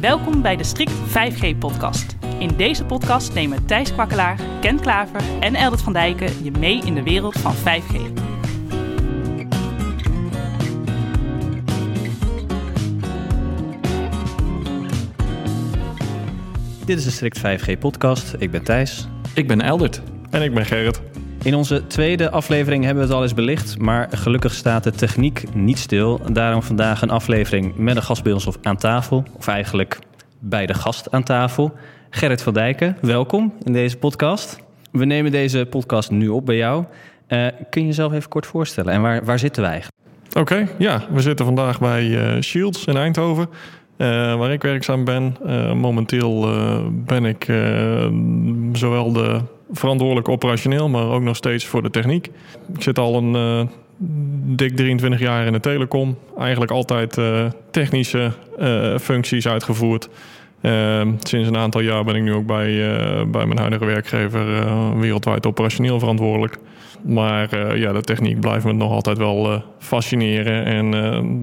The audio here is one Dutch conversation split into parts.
Welkom bij de Strict 5G-podcast. In deze podcast nemen Thijs Kwakkelaar, Ken Klaver en Eldert van Dijken je mee in de wereld van 5G. Dit is de Strict 5G-podcast. Ik ben Thijs. Ik ben Eldert. En ik ben Gerrit. In onze tweede aflevering hebben we het al eens belicht, maar gelukkig staat de techniek niet stil. Daarom vandaag een aflevering met een gast bij ons aan tafel, of eigenlijk bij de gast aan tafel. Gerrit van Dijken, welkom in deze podcast. We nemen deze podcast nu op bij jou. Uh, kun je jezelf even kort voorstellen en waar, waar zitten wij Oké, ja, we zitten vandaag bij uh, Shields in Eindhoven. Uh, waar ik werkzaam ben. Momenteel ben ik zowel de verantwoordelijk operationeel, maar ook nog steeds voor de techniek. Ik zit al een dik 23 jaar in de telecom. Eigenlijk altijd technische functies uitgevoerd. sinds een aantal jaar ben ik nu ook bij, bij mijn huidige werkgever wereldwijd operationeel verantwoordelijk. Maar ja, de techniek blijft me nog altijd wel fascineren. En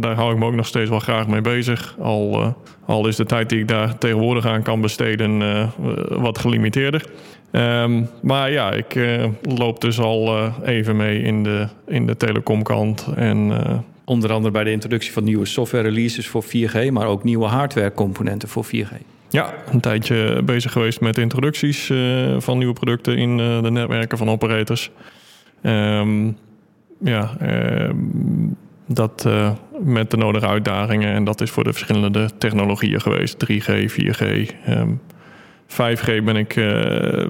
daar hou ik me ook nog steeds wel graag mee bezig. Al, al is de tijd die ik daar tegenwoordig aan kan besteden wat gelimiteerder. Um, maar ja, ik loop dus al even mee in de, in de telecomkant. En, Onder andere bij de introductie van nieuwe software releases voor 4G, maar ook nieuwe hardware componenten voor 4G. Ja, een tijdje bezig geweest met introducties van nieuwe producten in de netwerken van operators. Um, ja, uh, dat met de nodige uitdagingen. En dat is voor de verschillende technologieën geweest. 3G, 4G. Um, 5G ben ik uh,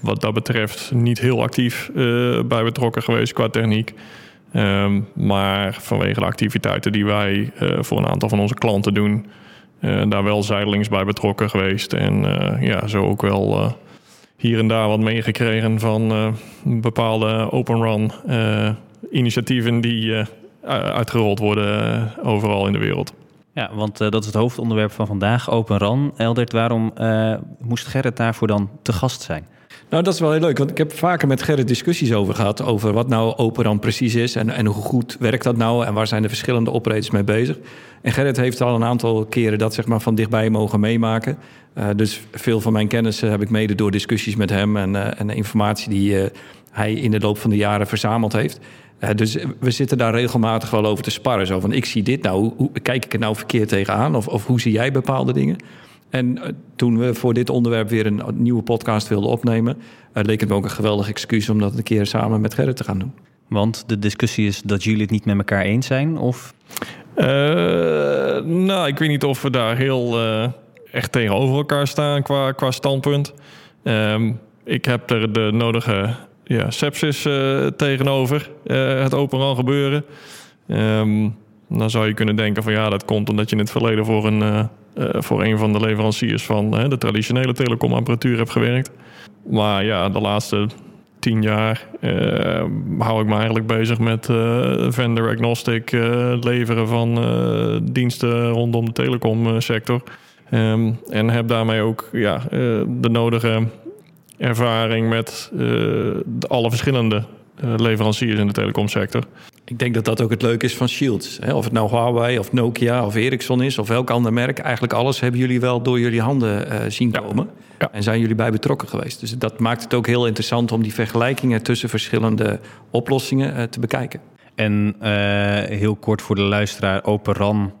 wat dat betreft niet heel actief uh, bij betrokken geweest qua techniek. Um, maar vanwege de activiteiten die wij uh, voor een aantal van onze klanten doen, daar wel zijdelings bij betrokken geweest. En ja, zo ook wel hier en daar wat meegekregen van bepaalde open run initiatieven die uitgerold worden overal in de wereld. Ja, want dat is het hoofdonderwerp van vandaag, Open RAN. Eldert, waarom moest Gerrit daarvoor dan te gast zijn? Nou, dat is wel heel leuk, want ik heb vaker met Gerrit discussies over gehad... over wat nou Open RAN precies is en, en hoe goed werkt dat nou... en waar zijn de verschillende operators mee bezig. En Gerrit heeft al een aantal keren dat zeg maar, van dichtbij mogen meemaken. Uh, dus veel van mijn kennis heb ik mede door discussies met hem... en, en informatie die hij in de loop van de jaren verzameld heeft... dus we zitten daar regelmatig wel over te sparren. Zo van, ik zie dit nou, hoe, kijk ik er nou verkeerd tegenaan? Of, of hoe zie jij bepaalde dingen? En toen we voor dit onderwerp weer een nieuwe podcast wilden opnemen... leek het me ook een geweldig excuus om dat een keer samen met Gerrit te gaan doen. Want de discussie is dat jullie het niet met elkaar eens zijn? Of? Uh, nou, ik weet niet of we daar heel uh, echt tegenover elkaar staan qua, qua standpunt. Um, ik heb er de nodige ja, sepsis uh, tegenover, het open al gebeuren. Um, dan zou je kunnen denken van ja, dat komt omdat je in het verleden voor een, voor een van de leveranciers van de traditionele telecomapparatuur hebt gewerkt. Maar ja, de laatste tien jaar hou ik me eigenlijk bezig met vendor agnostic leveren van diensten rondom de telecomsector. Um, en heb daarmee ook ja, de nodige ervaring met alle verschillende leveranciers in de telecomsector. Ik denk dat dat ook het leuke is van Shields. Of het nou Huawei of Nokia of Ericsson is of welk ander merk. Eigenlijk alles hebben jullie wel door jullie handen uh, zien komen. Ja. Ja. En zijn jullie bij betrokken geweest. Dus dat maakt het ook heel interessant om die vergelijkingen tussen verschillende oplossingen uh, te bekijken. En uh, heel kort voor de luisteraar, Open RAN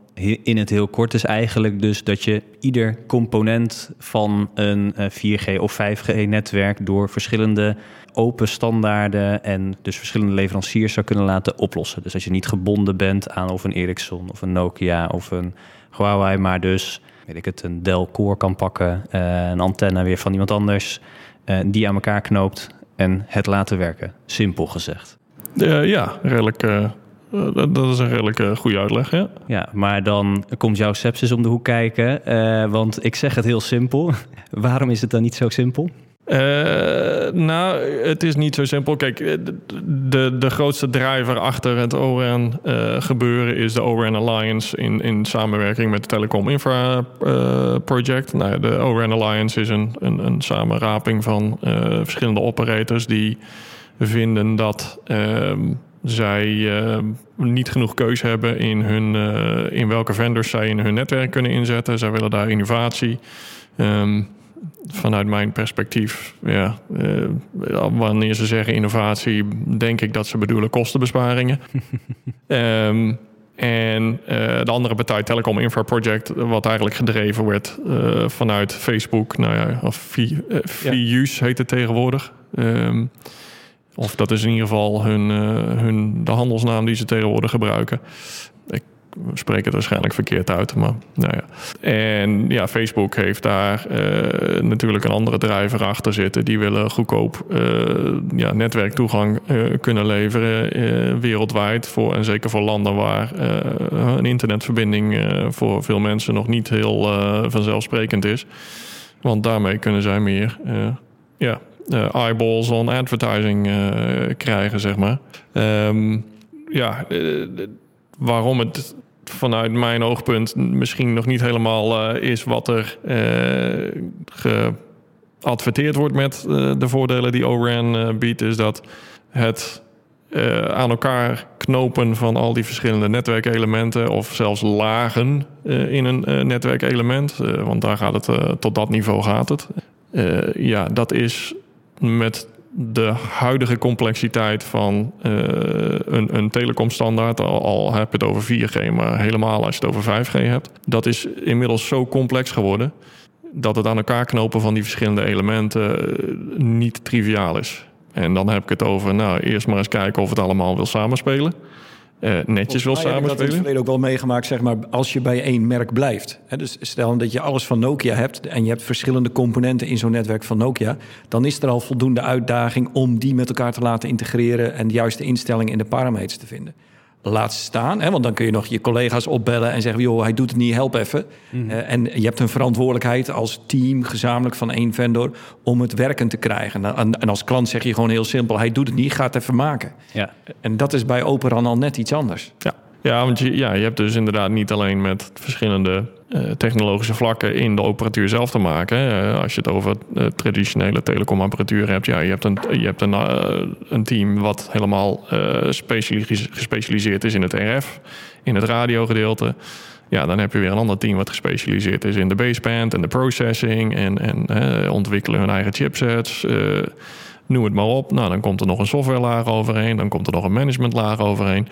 in het heel kort is eigenlijk dus dat je ieder component van een 4G of 5G-netwerk door verschillende open standaarden en dus verschillende leveranciers zou kunnen laten oplossen. Dus als je niet gebonden bent aan of een Ericsson of een Nokia of een Huawei, maar dus weet ik het, een Dell Core kan pakken, uh, een antenne weer van iemand anders, uh, die aan elkaar knoopt en het laten werken. Simpel gezegd. Ja, redelijk. Dat is een redelijk goede uitleg, ja. Ja, maar dan komt jouw sepsis om de hoek kijken. want ik zeg het heel simpel. Waarom is het dan niet zo simpel? Uh, nou, het is niet zo simpel. Kijk, de, de grootste driver achter het ORN uh, gebeuren is de ORN Alliance in, in samenwerking met de Telecom Infra uh, Project. Nou, de ORN Alliance is een, een, een samenraping van verschillende operators die vinden dat ehm, zij eh, niet genoeg keuze hebben in, hun, eh, in welke vendors zij in hun netwerk kunnen inzetten. Zij willen daar innovatie. Ehm, vanuit mijn perspectief, ja, eh, wanneer ze zeggen innovatie, denk ik dat ze bedoelen kostenbesparingen. Ehm, en de andere partij, Telecom Infra Project, wat eigenlijk gedreven werd vanuit Facebook, nou ja, of VU's heet het tegenwoordig. Um, of dat is in ieder geval hun, uh, hun, de handelsnaam die ze tegenwoordig gebruiken. Ik spreek het waarschijnlijk verkeerd uit, maar nou ja. En ja, Facebook heeft daar uh, natuurlijk een andere drijver achter zitten. Die willen goedkoop uh, ja, netwerktoegang kunnen leveren wereldwijd. Voor, en zeker voor landen waar een internetverbinding voor veel mensen nog niet heel vanzelfsprekend is. Want daarmee kunnen zij meer ja, eyeballs on advertising uh, krijgen, zeg maar. Um, ja, uh, waarom het vanuit mijn oogpunt misschien nog niet helemaal is wat er geadverteerd wordt met de voordelen die ORAN biedt, is dat het aan elkaar knopen van al die verschillende netwerkelementen of zelfs lagen in een netwerkelement, want daar gaat het tot dat niveau gaat het. ja, dat is met de huidige complexiteit van uh, een, een telecomstandaard, al, al heb je het over 4G, maar helemaal als je het over 5G hebt, dat is inmiddels zo complex geworden dat het aan elkaar knopen van die verschillende elementen uh, niet triviaal is. En dan heb ik het over, nou, eerst maar eens kijken of het allemaal wil samenspelen uh, netjes wil samenspelen. Ik heb in het verleden ook wel meegemaakt, zeg maar, als je bij één merk blijft. Hè, dus stel dat je alles van Nokia hebt en je hebt verschillende componenten in zo'n netwerk van Nokia, dan is er al voldoende uitdaging om die met elkaar te laten integreren en de juiste instellingen in de parameters te vinden laat staan. Hè? Want dan kun je nog je collega's opbellen en zeggen: joh, hij doet het niet, help even. Mhm. Eh, en je hebt een verantwoordelijkheid als team, gezamenlijk van één vendor, om het werken te krijgen. En, en als klant zeg je gewoon heel simpel: hij doet het niet, ga het even maken. Ja. En dat is bij Operan al net iets anders. Ja. Ja, want je, ja, je hebt dus inderdaad niet alleen met verschillende uh, technologische vlakken in de operatuur zelf te maken. Als je het over uh, traditionele telecomapparatuur hebt, ja, je hebt een, je hebt een, een team wat helemaal gespecialiseerd is in het RF, in het radiogedeelte. Ja, dan heb je weer een ander team wat gespecialiseerd is in de baseband en de processing en, en ontwikkelen hun eigen chipsets noem het maar op. Nou, dan komt er nog een softwarelaag overheen, dan komt er nog een managementlaag overheen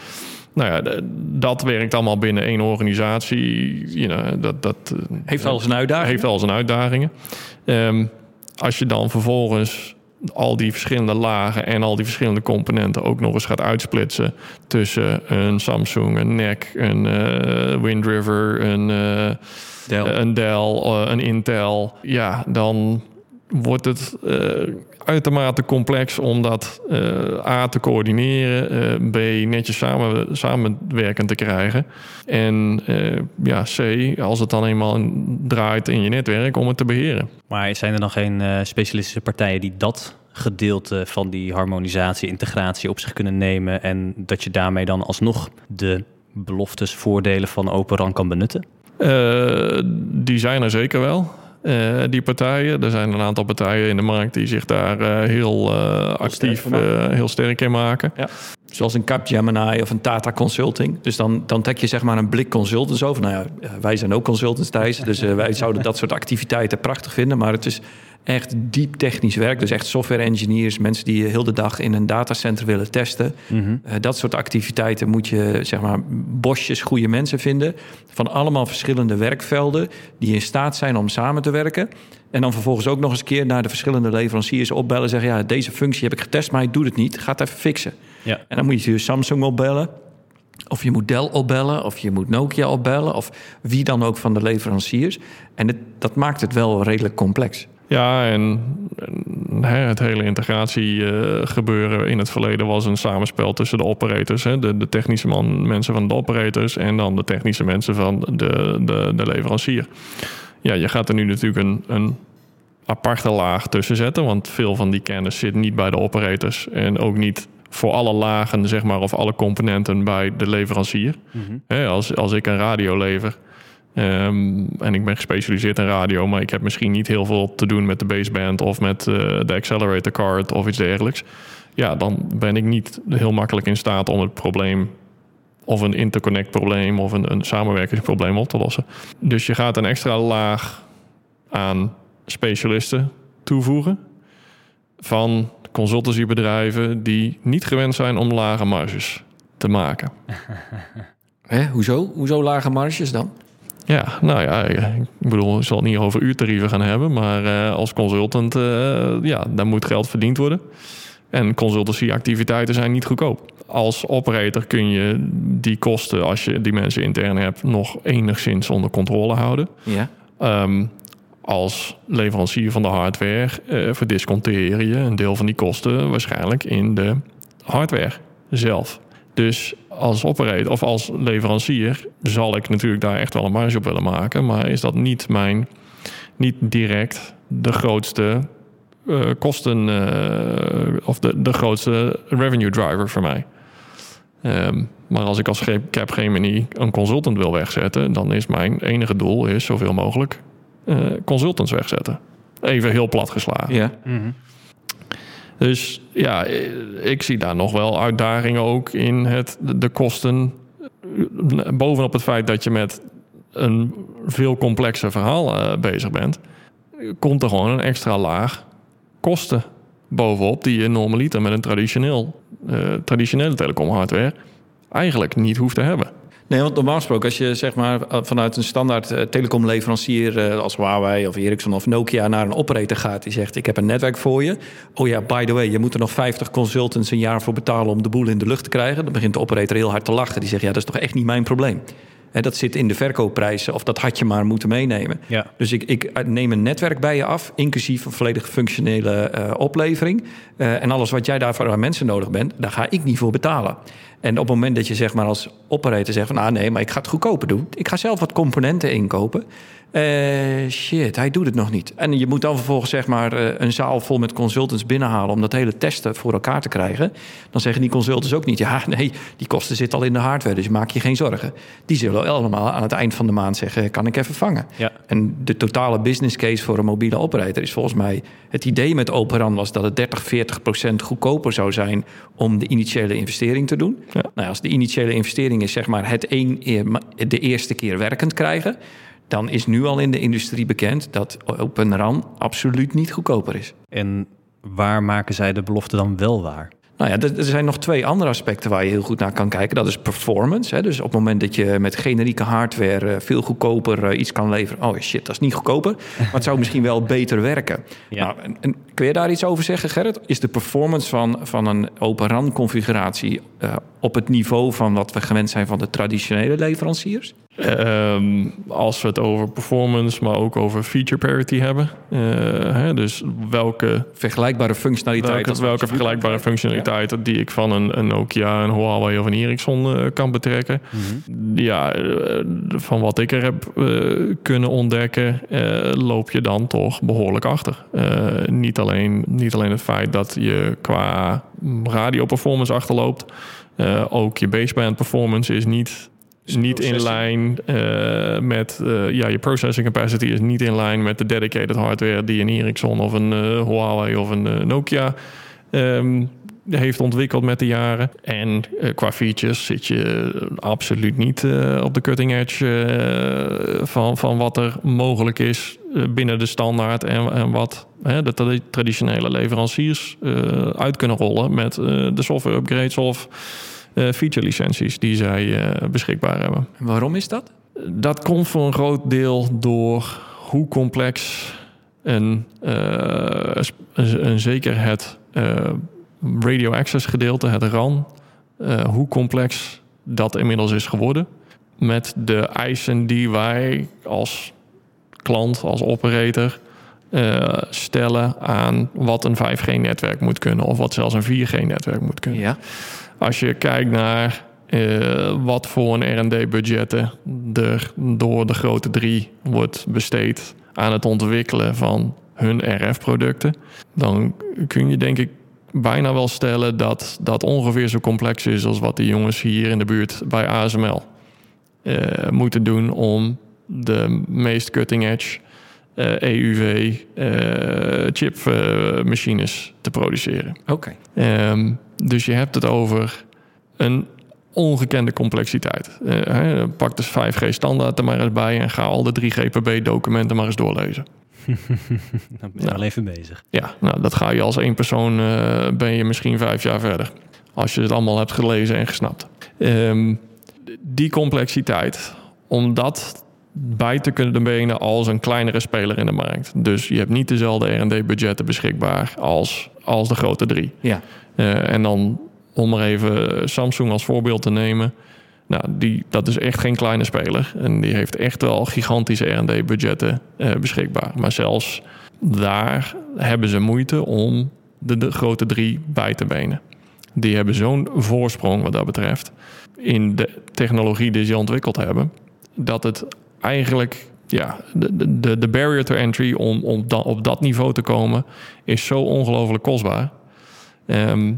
nou ja, dat werkt allemaal binnen één organisatie. You know, dat, dat, heeft al zijn uitdagingen. Heeft al zijn uitdagingen. Um, als je dan vervolgens al die verschillende lagen en al die verschillende componenten ook nog eens gaat uitsplitsen tussen een Samsung, een NEC, een uh, Wind River, een, uh, Dell. een Dell, uh, een Intel. Ja, dan wordt het uitermate complex om dat uh, A te coördineren, uh, B netjes samen, samenwerken te krijgen. En uh, ja, C, als het dan eenmaal draait in je netwerk, om het te beheren. Maar zijn er dan geen specialistische partijen die dat gedeelte van die harmonisatie, integratie op zich kunnen nemen en dat je daarmee dan alsnog de beloftes, voordelen van Open RAN kan benutten? die zijn er zeker wel. Uh, die partijen. Er zijn een aantal partijen in de markt die zich daar uh, heel uh, actief, heel sterk in maken. Ja. Zoals een Capgemini of een Tata Consulting. Dus dan, dan trek je zeg maar een blik consultants over. Nou ja, wij zijn ook consultants Thijs. Dus wij zouden dat soort activiteiten prachtig vinden. Maar het is echt diep technisch werk. Dus echt software engineers, mensen die heel de dag in een datacenter willen testen. Mhm. Eh, dat soort activiteiten moet je, zeg maar, bosjes goede mensen vinden. Van allemaal verschillende werkvelden die in staat zijn om samen te werken. En dan vervolgens ook nog eens keer naar de verschillende leveranciers opbellen. En zeggen, ja, deze functie heb ik getest, maar hij doet het niet. Ga het even fixen. Ja. En dan moet je Samsung opbellen. Of je moet Dell opbellen, of je moet Nokia opbellen, of wie dan ook van de leveranciers. En het, dat maakt het wel redelijk complex. Ja, en, het hele integratiegebeuren in het verleden was een samenspel tussen de operators, hè, de, de, technische man, mensen van de operators en dan de technische mensen van de, de, de leverancier. Ja, je gaat er nu natuurlijk een, een aparte laag tussen zetten, want veel van die kennis zit niet bij de operators en ook niet voor alle lagen, zeg maar, of alle componenten bij de leverancier. Mhm. als, als ik een radio lever Um, en ik ben gespecialiseerd in radio, maar ik heb misschien niet heel veel te doen met de baseband of met uh, de accelerator card of iets dergelijks. ja, dan ben ik niet heel makkelijk in staat om het probleem of een interconnect probleem of een, een samenwerkingsprobleem op te lossen. Dus je gaat een extra laag aan specialisten toevoegen van consultancybedrijven die niet gewend zijn om lage marges te maken. Hè, hoezo? Hoezo lage marges dan? Ja, nou ja, ik bedoel, ik zal het niet over uurtarieven gaan hebben, maar uh, als consultant, uh, ja, daar moet geld verdiend worden. En consultancyactiviteiten zijn niet goedkoop. Als operator kun je die kosten, als je die mensen intern hebt, nog enigszins onder controle houden. Ja. Um, als leverancier van de hardware uh, verdisconteer je een deel van die kosten waarschijnlijk in de hardware zelf. Dus als operator of als leverancier zal ik natuurlijk daar echt wel een marge op willen maken, maar is dat niet mijn niet direct de grootste uh, kosten uh, of de, de grootste revenue driver voor mij. Um, maar als ik als Capgemini een consultant wil wegzetten, dan is mijn enige doel is zoveel mogelijk uh, consultants wegzetten. Even heel plat geslagen. Ja. Mm -hmm. Dus ja, ik zie daar nog wel uitdagingen ook in het, de kosten. Bovenop het feit dat je met een veel complexer verhaal uh, bezig bent, komt er gewoon een extra laag kosten bovenop die je normaliter met een traditioneel, uh, traditionele telecom hardware eigenlijk niet hoeft te hebben. Nee, want normaal gesproken, als je zeg maar vanuit een standaard uh, telecomleverancier uh, als Huawei of Ericsson of Nokia naar een operator gaat, die zegt: Ik heb een netwerk voor je. Oh ja, by the way, je moet er nog 50 consultants een jaar voor betalen om de boel in de lucht te krijgen. Dan begint de operator heel hard te lachen. Die zegt: Ja, dat is toch echt niet mijn probleem. He, dat zit in de verkoopprijzen, of dat had je maar moeten meenemen. Ja. Dus ik, ik, neem een netwerk bij je af, inclusief een volledig functionele uh, oplevering. Uh, en alles wat jij daarvoor aan mensen nodig bent, daar ga ik niet voor betalen. En op het moment dat je zeg maar als operator zegt van... ah nee, maar ik ga het goedkoper doen. Ik ga zelf wat componenten inkopen. Uh, shit, hij doet het nog niet. En je moet dan vervolgens zeg maar uh, een zaal vol met consultants binnenhalen... om dat hele testen voor elkaar te krijgen. Dan zeggen die consultants ook niet... ja, nee, die kosten zitten al in de hardware, dus maak je geen zorgen. Die zullen allemaal aan het eind van de maand zeggen... kan ik even vangen. Ja. En de totale business case voor een mobiele operator is volgens mij... het idee met Operan was dat het 30, 40 procent goedkoper zou zijn... om de initiële investering te doen. Nou, als de initiële investering is zeg maar het een, de eerste keer werkend krijgen dan is nu al in de industrie bekend dat Open RAN absoluut niet goedkoper is. En waar maken zij de belofte dan wel waar? Nou ja, er zijn nog twee andere aspecten waar je heel goed naar kan kijken. Dat is performance. Hè. Dus op het moment dat je met generieke hardware veel goedkoper iets kan leveren. Oh shit, dat is niet goedkoper. Maar het zou misschien wel beter werken. Ja. Nou, en, en, kun je daar iets over zeggen, Gerrit? Is de performance van, van een Open RAN configuratie uh, op het niveau van wat we gewend zijn van de traditionele leveranciers? Um, als we het over performance, maar ook over feature parity hebben. Uh, hè, dus welke vergelijkbare functionaliteit. Welke, welke vergelijkbare functionaliteit ja. die ik van een, een, Nokia, een Huawei of een Ericsson uh, kan betrekken. Mm -hmm. Ja, uh, van wat ik er heb kunnen ontdekken, loop je dan toch behoorlijk achter. niet, alleen, niet alleen het feit dat je qua radio performance achterloopt. ook je baseband performance is niet niet in lijn uh, met uh, ja, je processing capacity is niet in lijn met de dedicated hardware die een Ericsson of een uh, Huawei of een Nokia um, heeft ontwikkeld met de jaren. En qua features zit je absoluut niet op de cutting edge van, van wat er mogelijk is binnen de standaard en, en wat de traditionele leveranciers uit kunnen rollen met de software upgrades of feature licenties die zij uh, beschikbaar hebben. En waarom is dat? Dat komt voor een groot deel door hoe complex en, uh, en zeker het radio access gedeelte, het RAN, hoe complex dat inmiddels is geworden. Met de eisen die wij als klant, als operator, stellen aan wat een 5G-netwerk moet kunnen of wat zelfs een 4G-netwerk moet kunnen. Ja. Als je kijkt naar uh, wat voor een R&D-budgetten er door de grote drie wordt besteed aan het ontwikkelen van hun RF-producten, dan kun je denk ik bijna wel stellen dat dat ongeveer zo complex is als wat de jongens hier in de buurt bij ASML uh, moeten doen om de meest cutting-edge eh, EUV eh, chipmachines te produceren. Oké. Ehm, dus je hebt het over een ongekende complexiteit. Eh, pak dus 5G standaard er maar eens bij en ga al de 3GPB documenten maar eens doorlezen. Dan ben je al even bezig. Ja, nou, dat ga je als één persoon, eh, ben je misschien vijf jaar verder. Als je het allemaal hebt gelezen en gesnapt. Ehm, die complexiteit, om dat bij te kunnen benen als een kleinere speler in de markt. Dus je hebt niet dezelfde R&D-budgetten beschikbaar als, als de grote drie. Ja. Eh, en dan om maar even Samsung als voorbeeld te nemen. Nou, die, dat is echt geen kleine speler. En die heeft echt wel gigantische R&D-budgetten eh, beschikbaar. Maar zelfs daar hebben ze moeite om de, de grote drie bij te benen. Die hebben zo'n voorsprong wat dat betreft in de technologie die ze ontwikkeld hebben, dat het eigenlijk ja, de, de, de barrier to entry om, om da, op dat niveau te komen is zo ongelooflijk kostbaar. Ehm,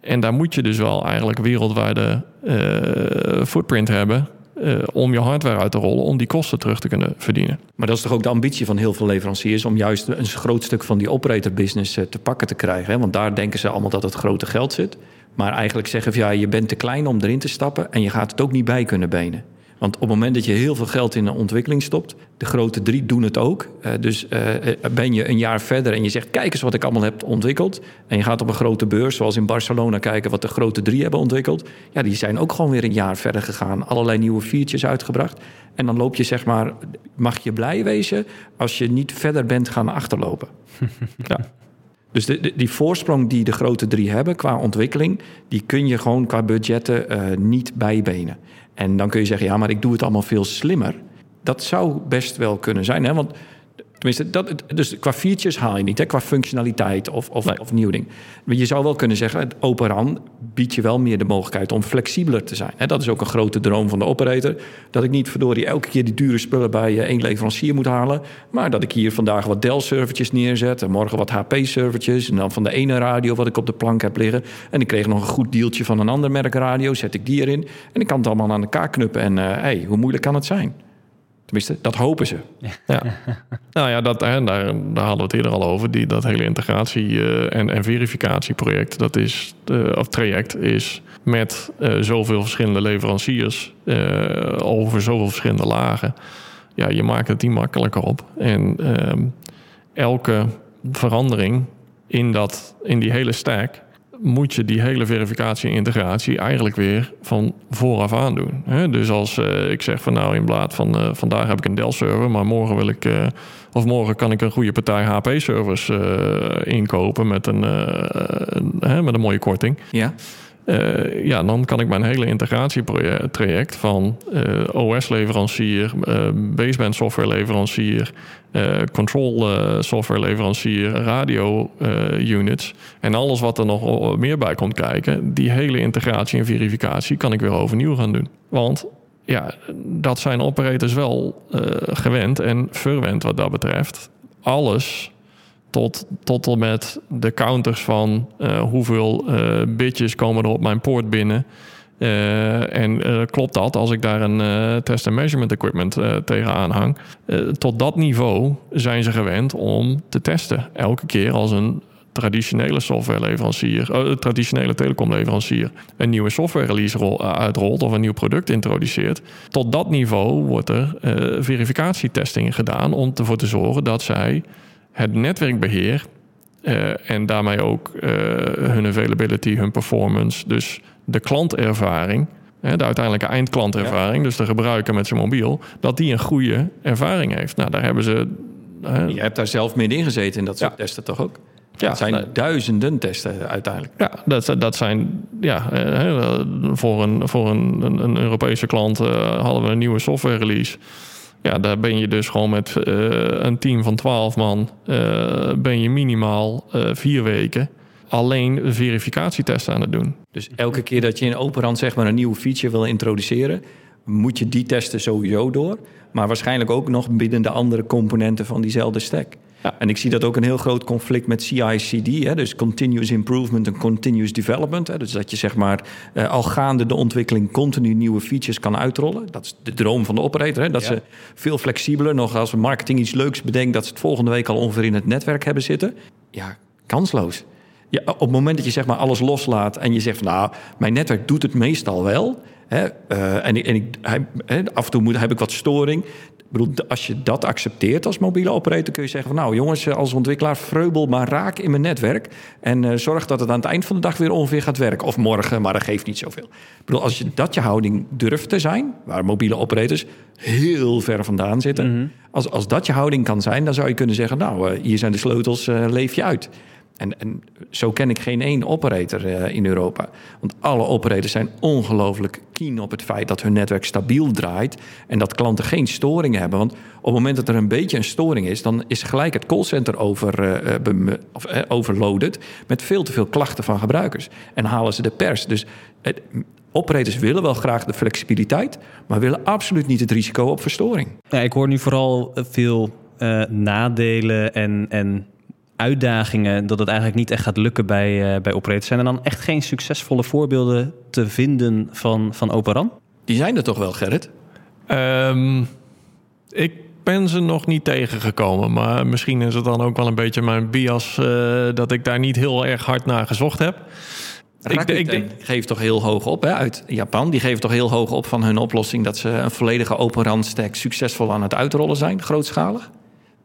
en daar moet je dus wel eigenlijk wereldwijde eh, footprint hebben eh, om je hardware uit te rollen om die kosten terug te kunnen verdienen. Maar dat is toch ook de ambitie van heel veel leveranciers om juist een groot stuk van die operator business eh, te pakken te krijgen. Hè? Want daar denken ze allemaal dat het grote geld zit. Maar eigenlijk zeggen van ja, je bent te klein om erin te stappen en je gaat het ook niet bij kunnen benen. Want op het moment dat je heel veel geld in een ontwikkeling stopt, de grote drie doen het ook. Uh, dus uh, ben je een jaar verder en je zegt: Kijk eens wat ik allemaal heb ontwikkeld. En je gaat op een grote beurs, zoals in Barcelona, kijken wat de grote drie hebben ontwikkeld. Ja, die zijn ook gewoon weer een jaar verder gegaan. Allerlei nieuwe features uitgebracht. En dan loop je zeg maar, mag je blij wezen als je niet verder bent gaan achterlopen. ja. Dus de, de, die voorsprong die de grote drie hebben qua ontwikkeling, die kun je gewoon qua budgetten uh, niet bijbenen. En dan kun je zeggen, ja, maar ik doe het allemaal veel slimmer. Dat zou best wel kunnen zijn, hè? want tenminste, dat, dus qua features haal je niet, hè? qua functionaliteit of, of, nee. of nieuw ding. Je zou wel kunnen zeggen, het Open RAN biedt je wel meer de mogelijkheid om flexibeler te zijn. Hè? Dat is ook een grote droom van de operator. Dat ik niet verdorie elke keer die dure spullen bij één leverancier moet halen, maar dat ik hier vandaag wat Dell-servertjes neerzet en morgen wat HP-servertjes en dan van de ene radio wat ik op de plank heb liggen. En ik kreeg nog een goed deeltje van een ander merk radio, zet ik die erin en ik kan het allemaal aan elkaar knuppen. En uh, hey, hoe moeilijk kan het zijn? Tenminste, dat hopen ze. Ja. nou ja, dat, hè, daar, daar hadden we het eerder al over. Die, dat hele integratie- uh, en, en verificatieproject, dat is, uh, of traject, is met uh, zoveel verschillende leveranciers over zoveel verschillende lagen. Ja, je maakt het niet makkelijker op. En ehm, elke verandering in, dat, in die hele stack moet je die hele verificatie en integratie eigenlijk weer van vooraf aan doen. Dus als uh, ik zeg van nou in plaats van uh, vandaag heb ik een Dell-server, maar morgen wil ik uh, of morgen kan ik een goede partij HP-servers inkopen met een, met een mooie korting. Ja. Uh, ja, dan kan ik mijn hele integratietraject van uh, OS-leverancier, uh, baseband software-leverancier, control software-leverancier, radio-units en alles wat er nog meer bij komt kijken, die hele integratie en verificatie kan ik weer overnieuw gaan doen. Want ja, dat zijn operators wel gewend en verwend wat dat betreft. Alles tot, tot en met de counters van uh, hoeveel uh, bitjes komen er op mijn poort binnen. Uh, en klopt dat als ik daar een test- en measurement equipment tegenaan hang? tot dat niveau zijn ze gewend om te testen. Elke keer als een traditionele softwareleverancier, traditionele telecomleverancier, een nieuwe software release uitrolt of een nieuw product introduceert. Tot dat niveau wordt er verificatietesting gedaan om ervoor te zorgen dat zij het netwerkbeheer uh, en daarmee ook uh, hun availability, hun performance, dus de klantervaring, hè, de uiteindelijke eindklantervaring, ja. dus de gebruiker met zijn mobiel, dat die een goede ervaring heeft. Nou, daar hebben ze. Uh, Je hebt daar zelf middenin gezeten in dat soort ja. testen toch ook? Ja, het zijn duizenden testen uiteindelijk. Ja, dat, dat zijn ja, voor, een, voor een, een Europese klant hadden we een nieuwe software release. Ja, daar ben je dus gewoon met uh, een team van 12 man, uh, ben je minimaal uh, vier weken alleen verificatietesten aan het doen. Dus elke keer dat je in Operand zeg maar een nieuwe feature wil introduceren, moet je die testen sowieso door. Maar waarschijnlijk ook nog binnen de andere componenten van diezelfde stack. Ja, en ik zie dat ook een heel groot conflict met CI/CD, hè, dus continuous improvement en continuous development. Hè, dus dat je zeg maar uh, al gaande de ontwikkeling continu nieuwe features kan uitrollen. Dat is de droom van de operator. Hè, dat ze veel flexibeler, nog als marketing iets leuks bedenken, dat ze het volgende week al ongeveer in het netwerk hebben zitten. Ja, kansloos. Ja, op het moment dat je zeg maar alles loslaat en je zegt van nou, mijn netwerk doet het meestal wel. Hè, uh, en, en ik, hij, af en toe moet, heb ik wat storing. Ik bedoel, als je dat accepteert als mobiele operator, kun je zeggen van nou jongens, eh, als ontwikkelaar, vreubel maar raak in mijn netwerk. En uh, zorg dat het aan het eind van de dag weer ongeveer gaat werken. Of morgen, maar dat geeft niet zoveel. Ik bedoel, als je dat je houding durft te zijn, waar mobiele operators heel ver vandaan zitten. Mm -hmm. als, als dat je houding kan zijn, dan zou je kunnen zeggen, nou, uh, hier zijn de sleutels, leef je uit. En, en, zo ken ik geen één operator uh, in Europa. Want alle operators zijn ongelooflijk keen op het feit dat hun netwerk stabiel draait en dat klanten geen storingen hebben. Want op het moment dat er een beetje een storing is, dan is gelijk het callcenter over, of, uh, overloaded met veel te veel klachten van gebruikers. En halen ze de pers. Dus operators willen wel graag de flexibiliteit, maar willen absoluut niet het risico op verstoring. Ik hoor nu vooral veel nadelen en. en uitdagingen dat het eigenlijk niet echt gaat lukken bij, uh, bij operators. Zijn er dan echt geen succesvolle voorbeelden te vinden van, van Operan? Die zijn er toch wel, Gerrit? Um, ik ben ze nog niet tegengekomen. Maar misschien is het dan ook wel een beetje mijn bias... Uh, dat ik daar niet heel erg hard naar gezocht heb. Ik, ik, ik geef toch heel hoog op hè, uit Japan. Die geven toch heel hoog op van hun oplossing... dat ze een volledige open randstack succesvol aan het uitrollen zijn, grootschalig.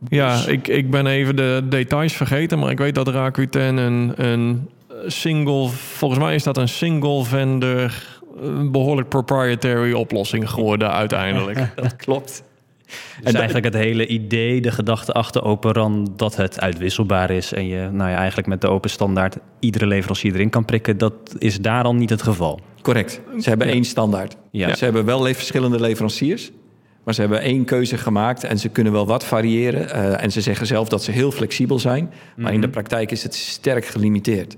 Ja, ik, ik ben even de details vergeten, maar ik weet dat Rakuten een, een single, volgens mij is dat een single vendor, een behoorlijk proprietary oplossing geworden uiteindelijk. dat klopt. Dus en eigenlijk het hele idee, de gedachte achter Operan, dat het uitwisselbaar is en je nou ja, eigenlijk met de open standaard iedere leverancier erin kan prikken, dat is daar al niet het geval. Correct. Ze hebben één standaard. Ja. Ze hebben wel verschillende leveranciers. Maar ze hebben één keuze gemaakt en ze kunnen wel wat variëren. Uh, en ze zeggen zelf dat ze heel flexibel zijn. Maar in de praktijk is het sterk gelimiteerd.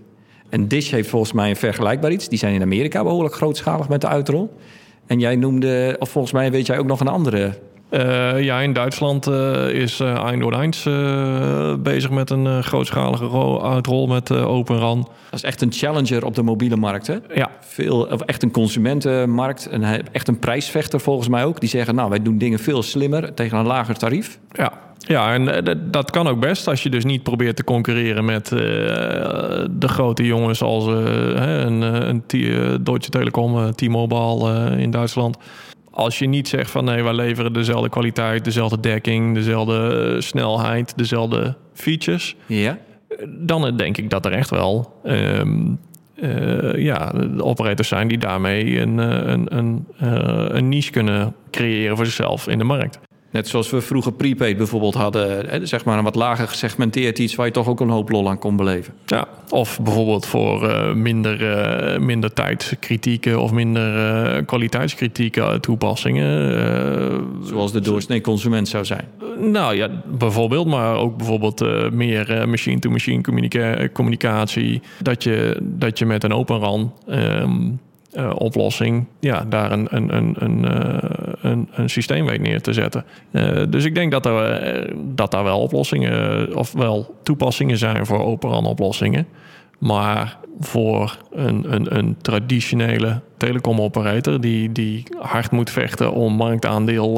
En Dish heeft volgens mij een vergelijkbaar iets. Die zijn in Amerika behoorlijk grootschalig met de uitrol. En jij noemde, of volgens mij weet jij ook nog een andere uh, ja, in Duitsland uh, is uh, Eindhoven bezig met een grootschalige uitrol met Open RAN. Dat is echt een challenger op de mobiele markt, hè? Ja. Veel, of echt een consumentenmarkt. En echt een prijsvechter volgens mij ook. Die zeggen, nou, wij doen dingen veel slimmer tegen een lager tarief. Ja, ja, en dat kan ook best als je dus niet probeert te concurreren met uh, de grote jongens als uh, een, een Deutsche Telekom, T-Mobile in Duitsland. Als je niet zegt van nee, wij leveren dezelfde kwaliteit, dezelfde dekking, dezelfde snelheid, dezelfde features. Ja. Dan denk ik dat er echt wel um, uh, ja, de operators zijn die daarmee een, een, een, een niche kunnen creëren voor zichzelf in de markt. Net zoals we vroeger prepaid bijvoorbeeld hadden. Zeg maar een wat lager gesegmenteerd iets waar je toch ook een hoop lol aan kon beleven. Ja, of bijvoorbeeld voor uh, minder, uh, minder tijdskritieken of minder uh, kwaliteitskritieken toepassingen. Zoals de doorsnee consument zou zijn. nou ja, bijvoorbeeld, maar ook bijvoorbeeld meer machine-to-machine communica communicatie. Dat je, dat je met een open RAN. Um, uh, oplossing, ja, daar een, een, een, een, uh, een, een systeem weet neer te zetten. Uh, dus ik denk dat er, dat daar wel oplossingen, of wel toepassingen zijn voor open oplossingen. Maar voor een, een, een traditionele telecomoperator die, die hard moet vechten om marktaandeel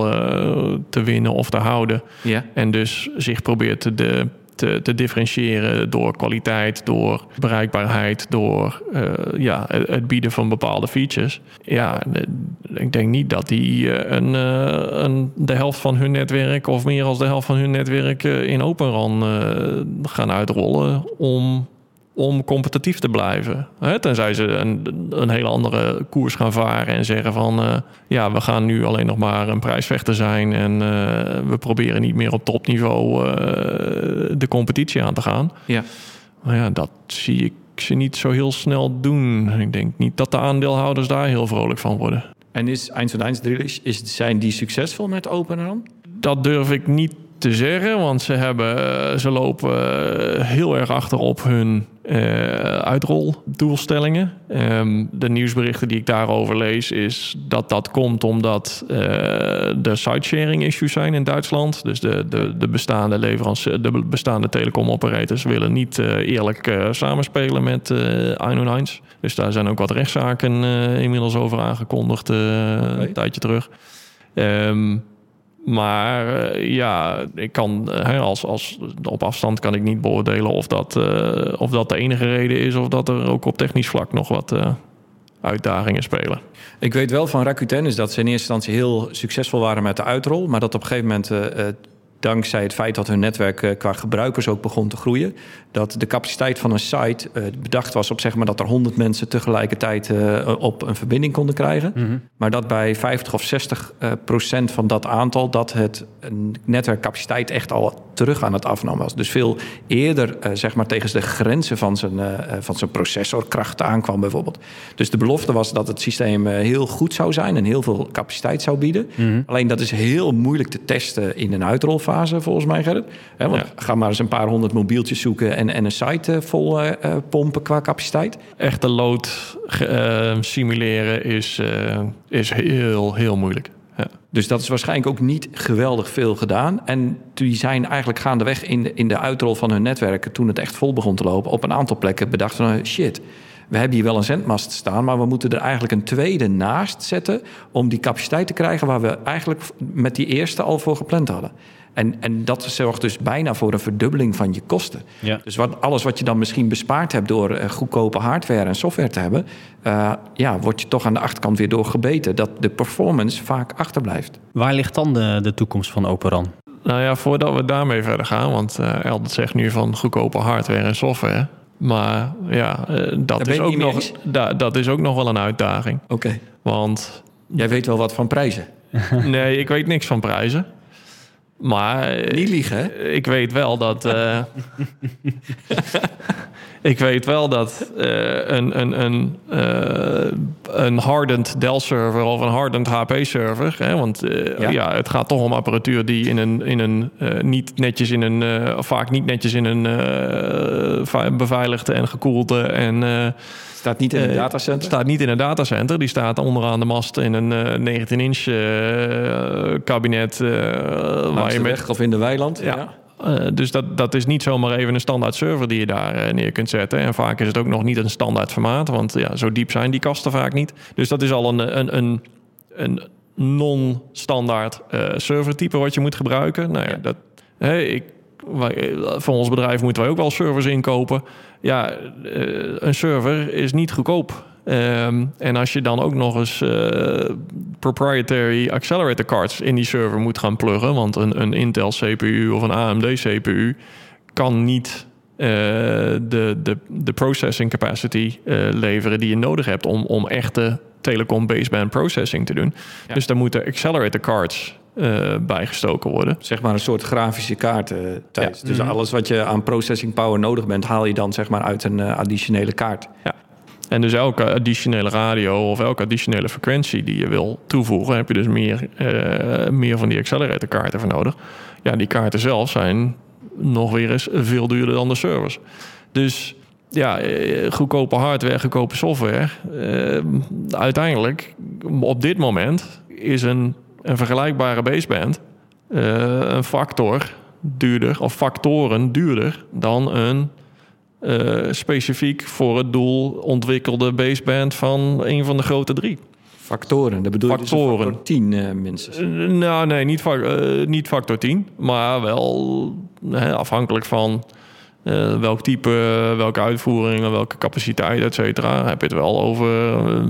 te winnen of te houden. Ja. En dus zich probeert de te, te differentiëren door kwaliteit, door bereikbaarheid, door uh, ja, het bieden van bepaalde features. Ja, ik denk niet dat die uh, een, een, de helft van hun netwerk of meer dan de helft van hun netwerk in Open RAN gaan uitrollen om om competitief te blijven. Hè? Tenzij ze een, een hele andere koers gaan varen en zeggen van uh, ja, we gaan nu alleen nog maar een prijsvechter zijn en uh, we proberen niet meer op topniveau uh, de competitie aan te gaan. Ja. Maar ja, dat zie ik ze niet zo heel snel doen. Ik denk niet dat de aandeelhouders daar heel vrolijk van worden. En is 1 van 1 is, zijn die succesvol met Open? Dat durf ik niet te zeggen, want ze, hebben, eh, ze lopen eh, heel erg achter op hun uh, uitroldoelstellingen. Um, de nieuwsberichten die ik daarover lees, is dat dat komt omdat uh, er sidesharing issues zijn in Duitsland. Dus de, de, de bestaande leveranciers, de bestaande telecomoperators willen niet uh, eerlijk samenspelen met uh, 1 Dus daar zijn ook wat rechtszaken inmiddels over aangekondigd een tijdje terug. Um, maar uh, ja, ik kan uh, als, als op afstand kan ik niet beoordelen of dat, uh, of dat de enige reden is of dat er ook op technisch vlak nog wat uitdagingen spelen. Ik weet wel van Rakuten is dat ze in eerste instantie heel succesvol waren met de uitrol, maar dat op een gegeven moment dankzij het feit dat hun netwerk eh, qua gebruikers ook begon te groeien, dat de capaciteit van een site uh, bedacht was op zeg maar dat er 100 mensen tegelijkertijd uh, op een verbinding konden krijgen. Mm -hmm. Maar dat bij 50 of 60 uh, procent van dat aantal dat het netwerkcapaciteit echt al terug aan het afnemen was. Dus veel eerder zeg maar tegen de grenzen van zijn, van zijn processorkracht aankwam bijvoorbeeld. Dus de belofte was dat het systeem heel goed zou zijn en heel veel capaciteit zou bieden. Mm -hmm. Alleen dat is heel moeilijk te testen in een uitrol fase, volgens mij, Gerrit. He, want ja. ga maar eens een paar honderd mobieltjes zoeken en, en een site uh, vol uh, pompen qua capaciteit. Echte load uh, simuleren is, is heel, heel moeilijk. Ja. Dus dat is waarschijnlijk ook niet geweldig veel gedaan. En die zijn eigenlijk gaandeweg in de, in de uitrol van hun netwerken... toen het echt vol begon te lopen, op een aantal plekken bedacht van... shit, we hebben hier wel een zendmast staan, maar we moeten er eigenlijk een tweede naast zetten om die capaciteit te krijgen waar we eigenlijk met die eerste al voor gepland hadden. En, en dat zorgt dus bijna voor een verdubbeling van je kosten. Ja. Dus wat, alles wat je dan misschien bespaard hebt door uh, goedkope hardware en software te hebben, uh, ja, word je toch aan de achterkant weer door gebeten dat de performance vaak achterblijft. Waar ligt dan de, de toekomst van OpenRAN? Nou ja, voordat we daarmee verder gaan, want uh, Eldert zegt nu van goedkope hardware en software. Maar ja, dat, is ook nog, da, dat is ook nog wel een uitdaging. Oké. Okay. Want. Jij weet wel wat van prijzen? nee, ik weet niks van prijzen. Maar... Niet liegen, hè? Ik weet wel dat... Uh, ik weet wel dat uh, een, een, een, uh, een hardened Dell-server of een hardened HP-server... Hè, want ja. ja. het gaat toch om apparatuur die in een, in een niet netjes in een... of vaak niet netjes in een beveiligde en gekoelde en Staat niet in een datacenter? Staat niet in een datacenter. Die staat onderaan de mast in een 19-inch uh, kabinet. Uh, waar je met... of in de weiland. Ja. ja. Uh, dus dat, dat is niet zomaar even een standaard server die je daar neer kunt zetten. En vaak is het ook nog niet een standaard formaat. Want ja, zo diep zijn die kasten vaak niet. Dus dat is al een, een, een, een non-standaard servertype wat je moet gebruiken. Nou ja, dat, hey, ik wij, voor ons bedrijf moeten wij ook wel servers inkopen. Ja, eh, een server is niet goedkoop. Um, en als je dan ook nog eens uh, proprietary accelerator cards in die server moet gaan pluggen, want een, een Intel CPU of een AMD CPU kan niet uh, de, de, de processing capacity uh, leveren die je nodig hebt om, om echte telecom baseband processing te doen. Ja. Dus daar moeten accelerator cards uh, bijgestoken worden. Zeg maar een soort grafische kaart, uh. Ja. Dus mm -hmm. alles wat je aan processing power nodig bent... haal je dan zeg maar uit een uh, additionele kaart. Ja. En dus elke additionele radio of elke additionele frequentie die je wil toevoegen... heb je dus meer, meer van die acceleratorkaarten voor nodig. Ja, die kaarten zelf zijn nog weer eens veel duurder dan de servers. Dus ja, goedkope hardware, goedkope software. uiteindelijk, op dit moment, is een een vergelijkbare baseband uh, een factor duurder of factoren duurder dan een uh, specifiek voor het doel ontwikkelde baseband van een van de grote drie. Factoren, dat bedoel je dus factoren. factor 10 uh, minstens? nou nee, niet, niet factor 10, maar wel afhankelijk van welk type, welke uitvoering, welke capaciteit, et cetera. Heb je het wel over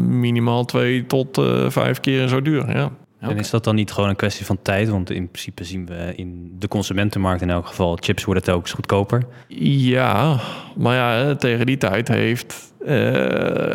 minimaal twee tot vijf keer zo duur. Ja. En is dat dan niet gewoon een kwestie van tijd? Want in principe zien we in de consumentenmarkt in elk geval... chips worden telkens goedkoper. Ja, maar ja, tegen die tijd heeft uh,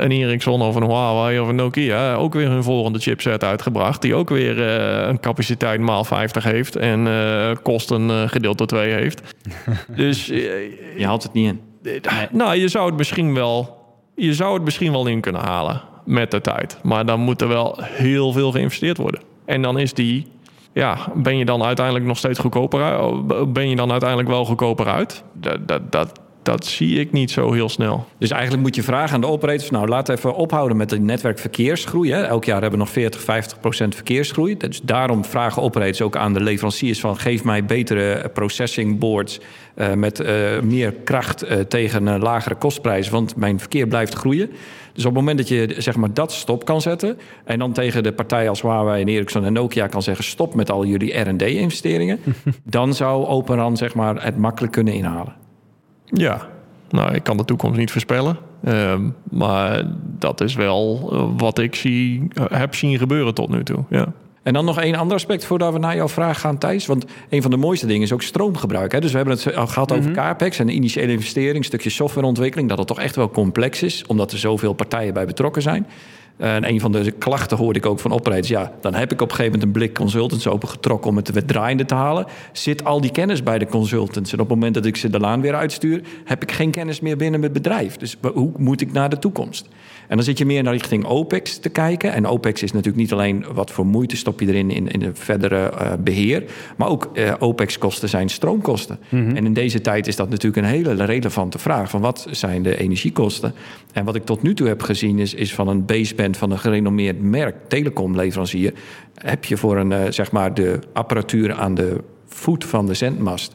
een Ericsson of een Huawei of een Nokia... ook weer hun volgende chipset uitgebracht... die ook weer uh, een capaciteit maal 50 heeft... en uh, kosten gedeeld door 2 heeft. dus... je haalt het niet in. Nee. Nou, je zou het misschien wel... Je zou het misschien wel in kunnen halen met de tijd. Maar dan moet er wel heel veel geïnvesteerd worden. En dan is die ja, ben je dan uiteindelijk nog steeds goedkoper uit? Ben je dan uiteindelijk wel goedkoper uit? Dat, dat, dat, dat zie ik niet zo heel snel. Dus eigenlijk moet je vragen aan de operators... nou, laat even ophouden met de netwerkverkeersgroei. Hè. Elk jaar hebben we nog 40, 50 procent verkeersgroei. Dus daarom vragen operators ook aan de leveranciers... van geef mij betere processing boards... Uh, met uh, meer kracht uh, tegen lagere kostprijzen... want mijn verkeer blijft groeien. Dus op het moment dat je zeg maar, dat stop kan zetten... en dan tegen de partijen als Huawei en Ericsson en Nokia kan zeggen... stop met al jullie R&D-investeringen... dan zou Open RAN zeg maar, het makkelijk kunnen inhalen. Ja, nou, ik kan de toekomst niet voorspellen. Uh, maar dat is wel uh, wat ik zie, uh, heb zien gebeuren tot nu toe. Ja. En dan nog één ander aspect voordat we naar jouw vraag gaan, Thijs. Want een van de mooiste dingen is ook stroomgebruik. Hè? Dus we hebben het al gehad over mm -hmm. CAPEX en de initiële investering, stukje softwareontwikkeling. Dat het toch echt wel complex is, omdat er zoveel partijen bij betrokken zijn. En een van de klachten hoorde ik ook van operators. Ja, dan heb ik op een gegeven moment een blik consultants opengetrokken om het weer draaiende te halen. Zit al die kennis bij de consultants? En op het moment dat ik ze de laan weer uitstuur, heb ik geen kennis meer binnen het bedrijf. Dus hoe moet ik naar de toekomst? En dan zit je meer naar richting OPEX te kijken. En OPEX is natuurlijk niet alleen wat voor moeite stop je erin in, in de verdere uh, beheer. Maar ook uh, OPEX-kosten zijn stroomkosten. Mm -hmm. En in deze tijd is dat natuurlijk een hele relevante vraag. Van wat zijn de energiekosten? En wat ik tot nu toe heb gezien is, is van een van een gerenommeerd merk, telecomleverancier. Heb je voor een, uh, zeg maar de apparatuur aan de voet van de zendmast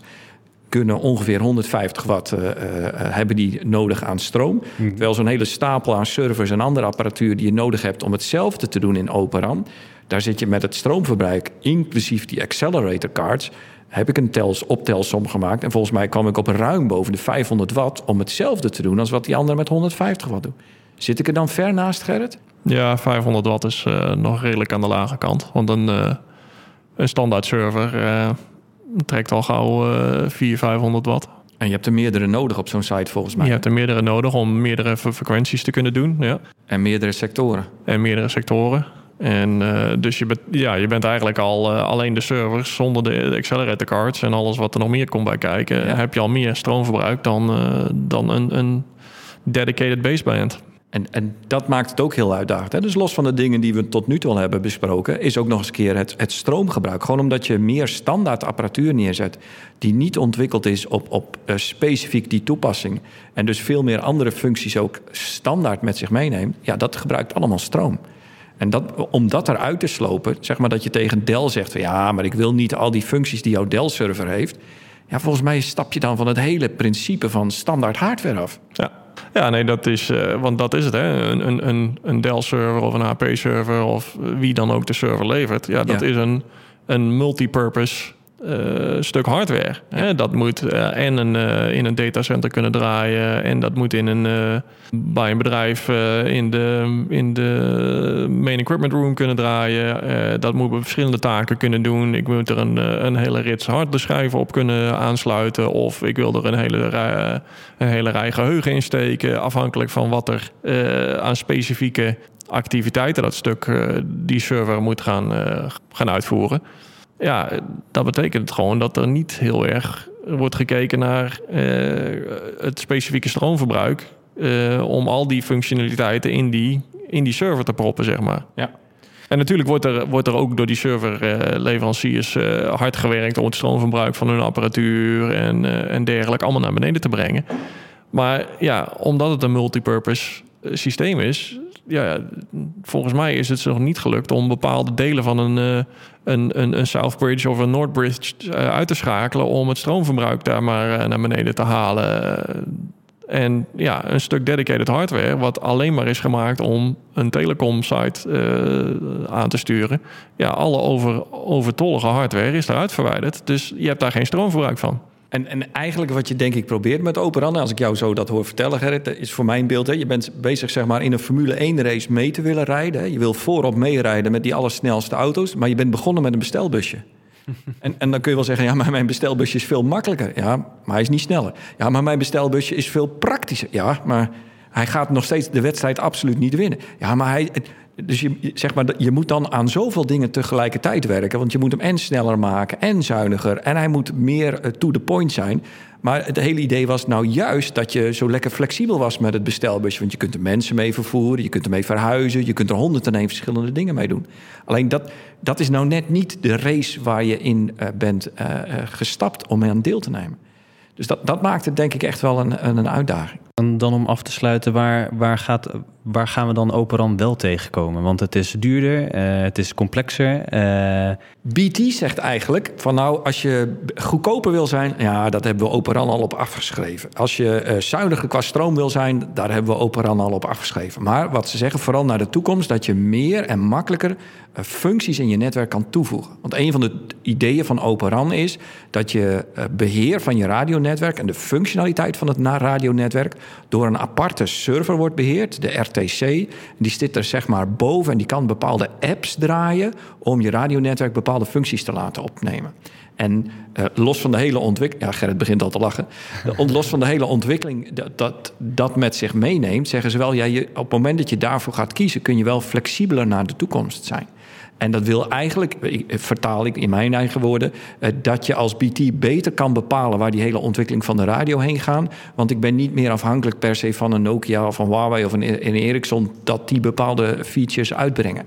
kunnen ongeveer 150 watt uh, uh, hebben die nodig aan stroom. Mm. Terwijl zo'n hele stapel aan servers en andere apparatuur die je nodig hebt om hetzelfde te doen in Operan, daar zit je met het stroomverbruik, inclusief die accelerator cards, heb ik een tels, optelsom gemaakt. En volgens mij kwam ik op ruim boven de 500 watt om hetzelfde te doen als wat die andere met 150 watt doen. Zit ik er dan ver naast, Gerrit? Ja, 500 watt is uh, nog redelijk aan de lage kant. Want een, een standaard server trekt al gauw uh, 400, 500 watt. En je hebt er meerdere nodig op zo'n site volgens mij. Je hebt er meerdere nodig om meerdere frequenties te kunnen doen. Ja. En meerdere sectoren. En meerdere sectoren. En dus je, bent, ja, je bent eigenlijk al alleen de servers zonder de accelerator cards en alles wat er nog meer komt bij kijken, ja. heb je al meer stroomverbruik dan, dan een, een dedicated baseband. En, en dat maakt het ook heel uitdagend. Hè? Dus los van de dingen die we tot nu toe al hebben besproken, is ook nog eens een keer het, het stroomgebruik. Gewoon omdat je meer standaard apparatuur neerzet, die niet ontwikkeld is op, op uh, specifiek die toepassing. En dus veel meer andere functies ook standaard met zich meeneemt. Ja, dat gebruikt allemaal stroom. En dat, om dat eruit te slopen, zeg maar dat je tegen Dell zegt: ja, maar ik wil niet al die functies die jouw Dell-server heeft. Ja, volgens mij stap je dan van het hele principe van standaard hardware af. Ja. Ja, nee, dat is, uh, want dat is het, hè? Een, een, een Dell-server of een HP-server of wie dan ook de server levert. Ja, dat ja. is een, een multipurpose uh, stuk hardware. Hè? Dat moet uh, en een, uh, in een datacenter kunnen draaien en dat moet in een, bij een bedrijf in, de, in de main equipment room kunnen draaien. dat moet verschillende taken kunnen doen. Ik moet er een, een hele rits harddisschijven op kunnen aansluiten of ik wil er een hele rij, een hele rij geheugen in steken, afhankelijk van wat er aan specifieke activiteiten dat stuk die server moet gaan, gaan uitvoeren ja, dat betekent gewoon dat er niet heel erg wordt gekeken naar uh, het specifieke stroomverbruik. Uh, om al die functionaliteiten in die, in die server te proppen, zeg maar. Ja. En natuurlijk wordt er, wordt er ook door die serverleveranciers uh, hard gewerkt om het stroomverbruik van hun apparatuur en, en dergelijke allemaal naar beneden te brengen. Maar ja, omdat het een multipurpose systeem is, ja, volgens mij is het nog niet gelukt om bepaalde delen van een, uh, een, een, Southbridge of een Northbridge uh, uit te schakelen om het stroomverbruik daar maar uh, naar beneden te halen. En ja, een stuk dedicated hardware, wat alleen maar is gemaakt om een telecom-site aan te sturen. Ja, alle over, overtollige hardware is eruit verwijderd. Dus je hebt daar geen stroomverbruik van. En, en eigenlijk wat je denk ik probeert met Open RAN, als ik jou zo dat hoor vertellen, Gerrit, is voor mijn beeld. Hè, je bent bezig zeg maar, in een Formule 1 race mee te willen rijden. Hè. Je wil voorop meerijden met die allersnelste auto's, maar je bent begonnen met een bestelbusje. en, en dan kun je wel zeggen, ja, maar mijn bestelbusje is veel makkelijker. Ja, maar hij is niet sneller. Ja, maar mijn bestelbusje is veel praktischer. Ja, maar hij gaat nog steeds de wedstrijd absoluut niet winnen. Ja, maar hij, Dus je, zeg maar, je moet dan aan zoveel dingen tegelijkertijd werken. Want je moet hem en sneller maken en zuiniger. En hij moet meer eh, to the point zijn. Maar het hele idee was nou juist dat je zo lekker flexibel was met het bestelbusje. Want je kunt er mensen mee vervoeren, je kunt ermee verhuizen, je kunt er honderd en verschillende dingen mee doen. Alleen dat, dat is nou net niet de race waar je in uh, bent uh, gestapt om aan deel te nemen. Dus dat, dat maakt het denk ik echt wel een, een uitdaging. En dan om af te sluiten, waar, waar, gaat, waar gaan we dan Operan wel tegenkomen? Want het is duurder, uh, het is complexer. Uh... BT zegt eigenlijk van nou, als je goedkoper wil zijn, ja, dat hebben we Operan al op afgeschreven. Als je uh, zuiniger qua stroom wil zijn, daar hebben we Operan al op afgeschreven. Maar wat ze zeggen, vooral naar de toekomst, dat je meer en makkelijker functies in je netwerk kan toevoegen. Want een van de ideeën van Operan is dat je beheer van je radionetwerk en de functionaliteit van het radionetwerk door een aparte server wordt beheerd, de RTC. Die zit er zeg maar boven en die kan bepaalde apps draaien om je radionetwerk bepaalde functies te laten opnemen. En uh, los van de hele ontwikkeling. Ja, Gerrit begint al te lachen. los van de hele ontwikkeling dat, dat, dat met zich meeneemt, zeggen ze wel: ja, je, op het moment dat je daarvoor gaat kiezen, kun je wel flexibeler naar de toekomst zijn. En dat wil eigenlijk, vertaal ik in mijn eigen woorden, eh, dat je als BT beter kan bepalen waar die hele ontwikkeling van de radio heen gaat. Want ik ben niet meer afhankelijk per se van een Nokia of een Huawei of een Ericsson dat die bepaalde features uitbrengen.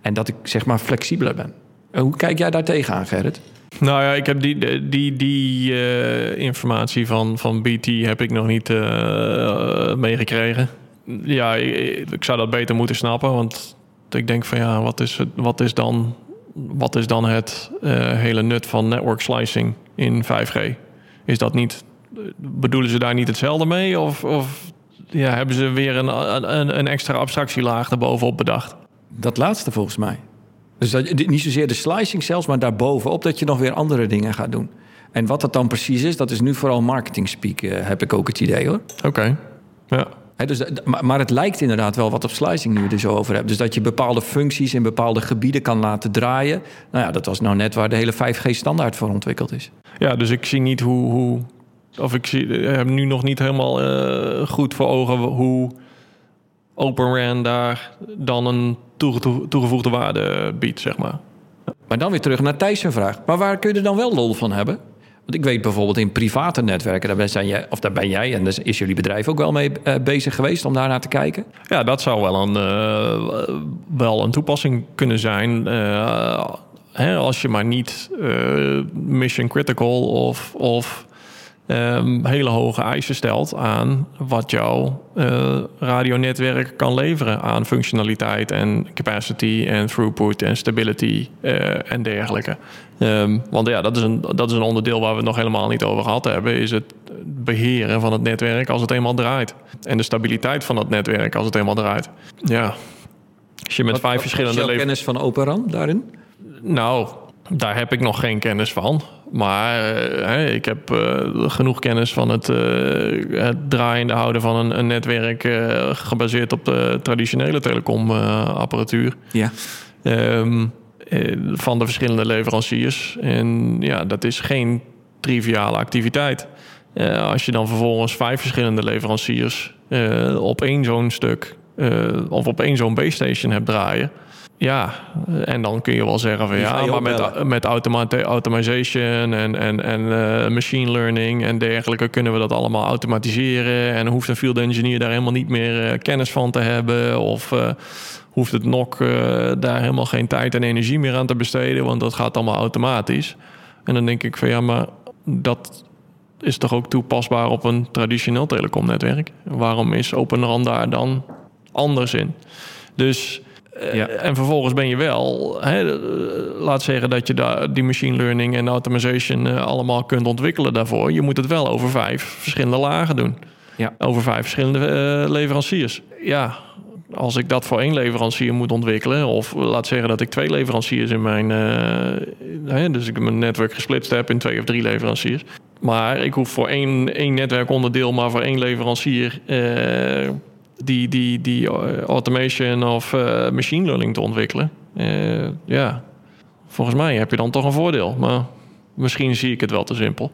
En dat ik zeg maar flexibeler ben. Hoe kijk jij daar tegenaan, Gerrit? Nou ja, ik heb die, die, die informatie van, van BT heb ik nog niet meegekregen. Ja, ik, ik, zou dat beter moeten snappen, want ik denk van ja, wat is, het, wat is, dan, wat is dan het uh, hele nut van network slicing in 5G? Is dat niet, bedoelen ze daar niet hetzelfde mee? Of, of ja, hebben ze weer een, een, een extra abstractielaag erbovenop bedacht? Dat laatste volgens mij. Dus dat, niet zozeer de slicing zelfs, maar daarbovenop dat je nog weer andere dingen gaat doen. En wat dat dan precies is, dat is nu vooral marketing speak, uh, heb ik ook het idee hoor. Oké, ja dus, maar het lijkt inderdaad wel wat op slicing nu we er zo over hebben. Dus dat je bepaalde functies in bepaalde gebieden kan laten draaien. Nou ja, dat was nou net waar de hele 5G-standaard voor ontwikkeld is. Ja, dus ik zie niet hoe. hoe of ik zie, heb nu nog niet helemaal uh, goed voor ogen hoe Open RAN daar dan een toegevoegde waarde biedt, zeg maar. Maar dan weer terug naar Thijs' vraag. Maar waar kun je er dan wel lol van hebben? Want ik weet bijvoorbeeld in private netwerken, daar ben, jij, of daar ben jij en dus is jullie bedrijf ook wel mee uh, bezig geweest om daar naar te kijken? Ja, dat zou wel een, uh, wel een toepassing kunnen zijn. Uh, hè, als je maar niet mission critical of, of um, hele hoge eisen stelt aan wat jouw uh, radionetwerk kan leveren aan functionaliteit en capacity en throughput en stability uh, en dergelijke. Um, want ja, dat is, een, dat is een onderdeel waar we het nog helemaal niet over gehad hebben, is het beheren van het netwerk als het eenmaal draait. En de stabiliteit van het netwerk als het eenmaal draait. Ja. Als je met wat, vijf verschillende... Heb je kennis van Operan daarin? Nou, daar heb ik nog geen kennis van. Maar uh, ik heb uh, genoeg kennis van het, uh, het draaiende houden van een, een netwerk gebaseerd op de traditionele telecomapparatuur. ja. Um, van de verschillende leveranciers. En ja, dat is geen triviale activiteit. als je dan vervolgens vijf verschillende leveranciers op één zo'n stuk of op één zo'n base station hebt draaien ja, en dan kun je wel zeggen van ja, maar met, met automation en, en, en uh, machine learning en dergelijke kunnen we dat allemaal automatiseren. En hoeft een field engineer daar helemaal niet meer uh, kennis van te hebben. Of uh, hoeft het NOC daar helemaal geen tijd en energie meer aan te besteden, want dat gaat allemaal automatisch. En dan denk ik van ja, maar dat is toch ook toepasbaar op een traditioneel telecomnetwerk? Waarom is Open RAN daar dan anders in? Dus eh, ja. En vervolgens ben je wel, hè, eh, laat zeggen dat je daar die machine learning en automation uh, allemaal kunt ontwikkelen daarvoor. Je moet het wel over vijf verschillende lagen doen. Ja. Over vijf verschillende uh, leveranciers. Ja, als ik dat voor één leverancier moet ontwikkelen, of laat zeggen dat ik twee leveranciers in mijn. Hè, dus ik mijn netwerk gesplitst heb in twee of drie leveranciers. Maar ik hoef voor één, één netwerkonderdeel maar voor één leverancier die, die, die eh, automation of uh, machine learning te ontwikkelen. Uh, ja, volgens mij heb je dan toch een voordeel. Maar misschien zie ik het wel te simpel.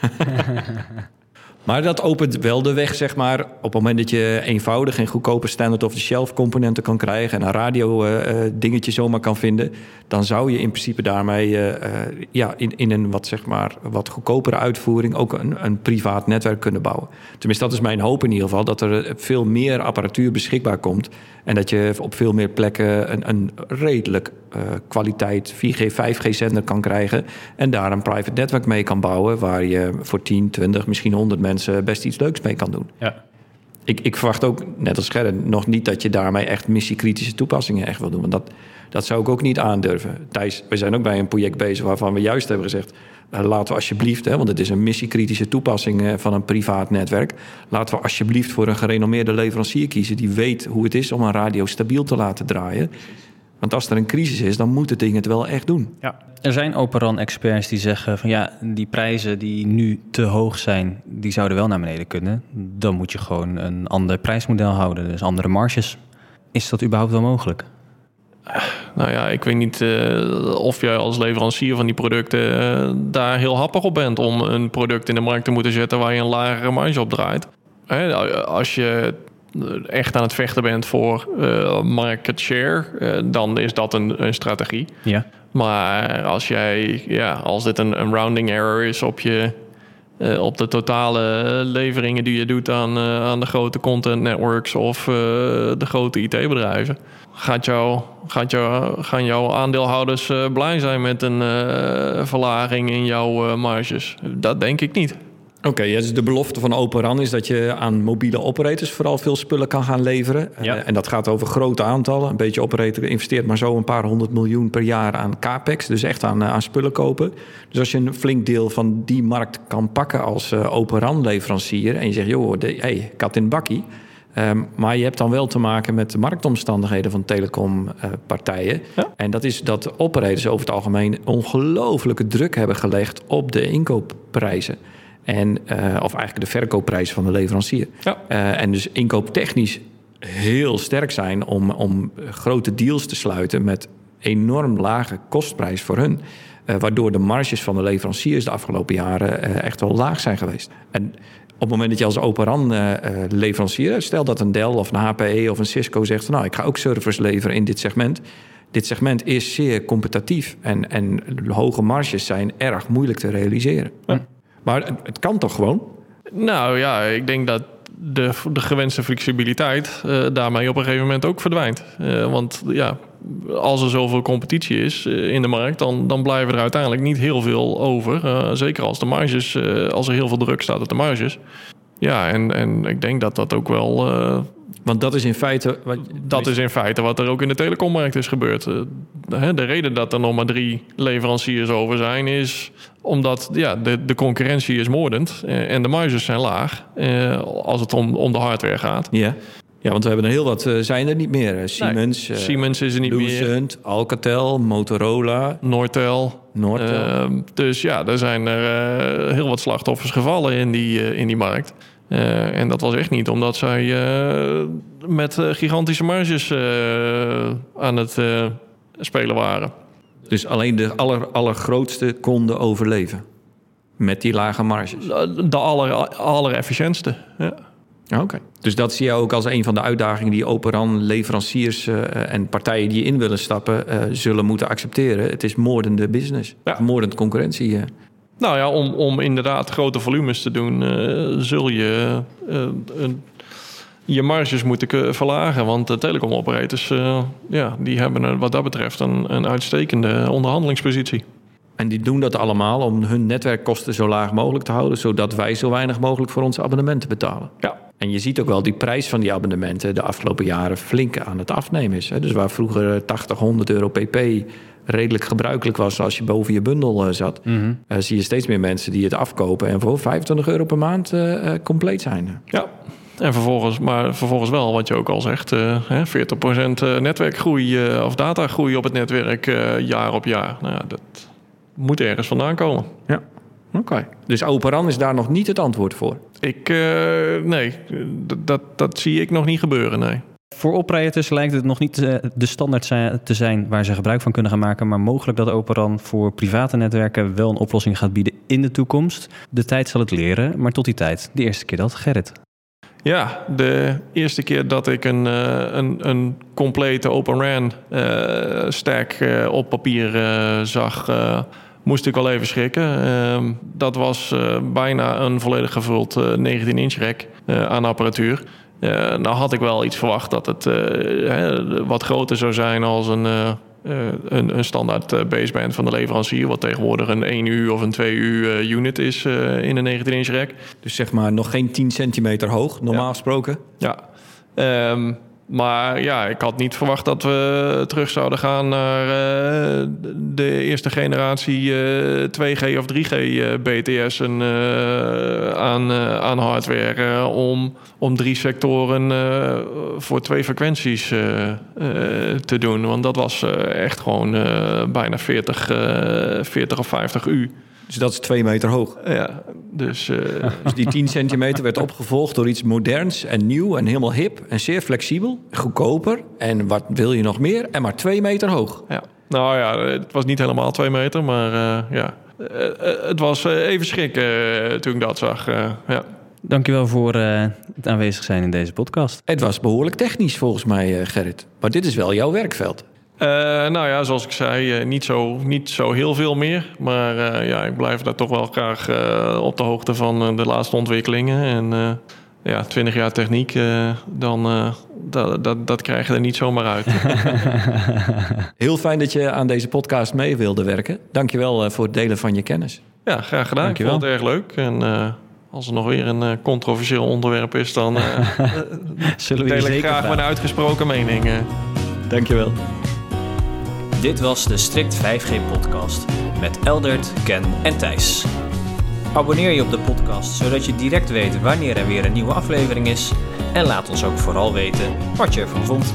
Maar dat opent wel de weg, zeg maar. Op het moment dat je eenvoudig en goedkope standard-off-the-shelf componenten kan krijgen... en een radio eh, eh, dingetje zomaar kan vinden... dan zou je in principe daarmee eh, ja, in, in een wat, zeg maar, wat goedkopere uitvoering... ook een, een privaat netwerk kunnen bouwen. Tenminste, dat is mijn hoop in ieder geval... dat er veel meer apparatuur beschikbaar komt... en dat je op veel meer plekken een, een redelijk eh, kwaliteit 4G, 5G-zender kan krijgen... en daar een private netwerk mee kan bouwen... waar je voor 10, 20, misschien 100 mensen best iets leuks mee kan doen. Ja. Ik, ik verwacht ook, net als Gerrit, nog niet dat je daarmee echt missiekritische toepassingen echt wil doen. Want dat, dat zou ik ook niet aandurven. Thijs, we zijn ook bij een project bezig waarvan we juist hebben gezegd... eh, laten we alsjeblieft, hè, want het is een missiekritische toepassing eh, van een privaat netwerk... laten we alsjeblieft voor een gerenommeerde leverancier kiezen... die weet hoe het is om een radio stabiel te laten draaien. Want als er een crisis is, dan moet het ding het wel echt doen. Ja. Er zijn Operan-experts die zeggen van ja, die prijzen die nu te hoog zijn, die zouden wel naar beneden kunnen. Dan moet je gewoon een ander prijsmodel houden, dus andere marges. Is dat überhaupt wel mogelijk? Nou ja, ik weet niet eh, of jij als leverancier van die producten eh, daar heel happig op bent om een product in de markt te moeten zetten waar je een lagere marge op draait. Hè, als je echt aan het vechten bent voor eh, market share, dan is dat een, een strategie. Ja. Maar als jij, ja, als dit een, een rounding error is op je. Eh, op de totale leveringen die je doet aan, eh, aan de grote content networks of eh, de grote IT-bedrijven. Gaat jou, gaat jou, gaan jouw aandeelhouders eh, blij zijn met een eh, verlaging in jouw eh, marges? Dat denk ik niet. Oké, dus de belofte van Operan is dat je aan mobiele operators vooral veel spullen kan gaan leveren. Ja. Eh, en dat gaat over grote aantallen. Een beetje operator investeert maar zo een paar honderd miljoen per jaar aan capex. Dus echt aan, eh, aan spullen kopen. Dus als je een flink deel van die markt kan pakken als eh Operan leverancier. En je zegt, joh, de, hey, kat in bakkie. Ehm, maar je hebt dan wel te maken met de marktomstandigheden van telecompartijen. Ja. En dat is dat operators over het algemeen ongelooflijke druk hebben gelegd op de inkoopprijzen. En, eh, of eigenlijk de verkoopprijs van de leverancier. Ja. Eh, en dus inkooptechnisch heel sterk zijn om, om grote deals te sluiten met enorm lage kostprijs voor hun. Eh, waardoor de marges van de leveranciers de afgelopen jaren echt wel laag zijn geweest. En op het moment dat je als Operan leverancier, stel dat een Dell of een HPE of een Cisco zegt: van, Nou, ik ga ook servers leveren in dit segment. Dit segment is zeer competitief en, en hoge marges zijn erg moeilijk te realiseren. Maar het, kan toch gewoon? Nou ja, ik denk dat de, de gewenste flexibiliteit eh, daarmee op een gegeven moment ook verdwijnt. Eh, want ja, als er zoveel competitie is eh, in de markt, dan, dan blijven er uiteindelijk niet heel veel over. Zeker als de marges, als er heel veel druk staat op de marges. Ja, en, en ik denk dat dat ook wel. Want dat is in feite. Wat, dat is in feite wat er ook in de telecommarkt is gebeurd. Eh, hè, De reden dat er nog maar drie leveranciers over zijn, is omdat ja, de, de concurrentie is moordend eh, en de marges zijn laag eh, als het om, om de hardware gaat. Ja. ja, want we hebben er heel wat, zijn er niet meer. Siemens, Siemens is er niet meer, Lucent, Alcatel, Motorola, Nortel. Nortel. Eh, dus ja, er zijn er heel wat slachtoffers gevallen in die, in die markt. Eh, en dat was echt niet omdat zij eh, met eh, gigantische marges aan het spelen waren. dus alleen de aller, allergrootste konden overleven. Met die lage marges. De aller, allerefficiëntste. Ja. Oké. Dus dat zie je ook als een van de uitdagingen die Operan, leveranciers en partijen die in willen stappen, zullen moeten accepteren. Het is moordende business. Ja. Moordend concurrentie. eh. Nou ja, om, om inderdaad grote volumes te doen, eh, zul je eh, je marges moeten verlagen. Want de telecomoperators, eh ja, die hebben wat dat betreft een, een uitstekende onderhandelingspositie. En die doen dat allemaal om hun netwerkkosten zo laag mogelijk te houden, zodat wij zo weinig mogelijk voor onze abonnementen betalen. Ja, En je ziet ook wel die prijs van die abonnementen de afgelopen jaren flink aan het afnemen is. Dus waar vroeger 80, 100 euro pp redelijk gebruikelijk was als je boven je bundel eh, zat, eh, zie je steeds meer mensen die het afkopen en voor 25 euro per maand eh, compleet zijn. ja. En vervolgens, maar vervolgens wel, wat je ook al zegt, eh, hè, 40% netwerkgroei of datagroei op het netwerk jaar op jaar. Nou ja, dat moet ergens vandaan komen. Ja, oké. Dus Operan is daar nog niet het antwoord voor. Ik, nee, dat, dat zie ik nog niet gebeuren, nee. Voor oprijders lijkt het nog niet eh, de standaard te zijn waar ze gebruik van kunnen gaan maken, maar mogelijk dat Operan voor private netwerken wel een oplossing gaat bieden in de toekomst. De tijd zal het leren, maar tot die tijd, de eerste keer dat, Gerrit. Ja, de eerste keer dat ik een, eh, een, een complete Open RAN eh, stack op papier zag, moest ik wel even schrikken. Ehm, dat was bijna een volledig gevuld 19-inch rack aan apparatuur. Eh, nou had ik wel iets verwacht dat het eh, hè, wat groter zou zijn als een, eh, een, een standaard baseband van de leverancier. Wat tegenwoordig een 1 uur of een 2 uur unit is in een 19-inch rack. Dus zeg maar nog geen 10 centimeter hoog, normaal Ja. gesproken. Ja. Ehm, maar ja, ik had niet verwacht dat we terug zouden gaan naar eh, de eerste generatie eh, 2G of 3G eh, BTS'en eh, aan, eh, aan hardware. eh, om, om drie sectoren eh, voor twee frequenties eh, eh, te doen. Want dat was eh, echt gewoon eh, bijna 40, eh, 40 of 50 U. Dus dat is 2 meter hoog. Ja, dus eh, Dus die 10 centimeter werd opgevolgd door iets moderns en nieuw en helemaal hip en zeer flexibel. Goedkoper en wat wil je nog meer? En maar 2 meter hoog. Ja, nou ja, het was niet helemaal twee meter, maar eh, ja. Eh, het was even schrikken toen ik dat zag. eh, ja. Dankjewel voor eh, het aanwezig zijn in deze podcast. Het was behoorlijk technisch volgens mij, eh, Gerrit. Maar dit is wel jouw werkveld. Eh, nou ja, zoals ik zei, eh, niet, zo, niet zo heel veel meer. Maar eh, ja, ik blijf daar toch wel graag op de hoogte van de laatste ontwikkelingen. En ja, 20 jaar techniek, dan dat, dat, dat krijg je er niet zomaar uit. Heel fijn dat je aan deze podcast mee wilde werken. Dankjewel eh, voor het delen van je kennis. ja, graag gedaan. Dankjewel. Ik vond het erg leuk. En als er nog weer een controversieel onderwerp is, dan Zullen we deel ik graag mijn uitgesproken mening. Dankjewel. Dit was de Strict 5G podcast met Eldert, Ken en Thijs. Abonneer je op de podcast zodat je direct weet wanneer er weer een nieuwe aflevering is. En laat ons ook vooral weten wat je ervan vond.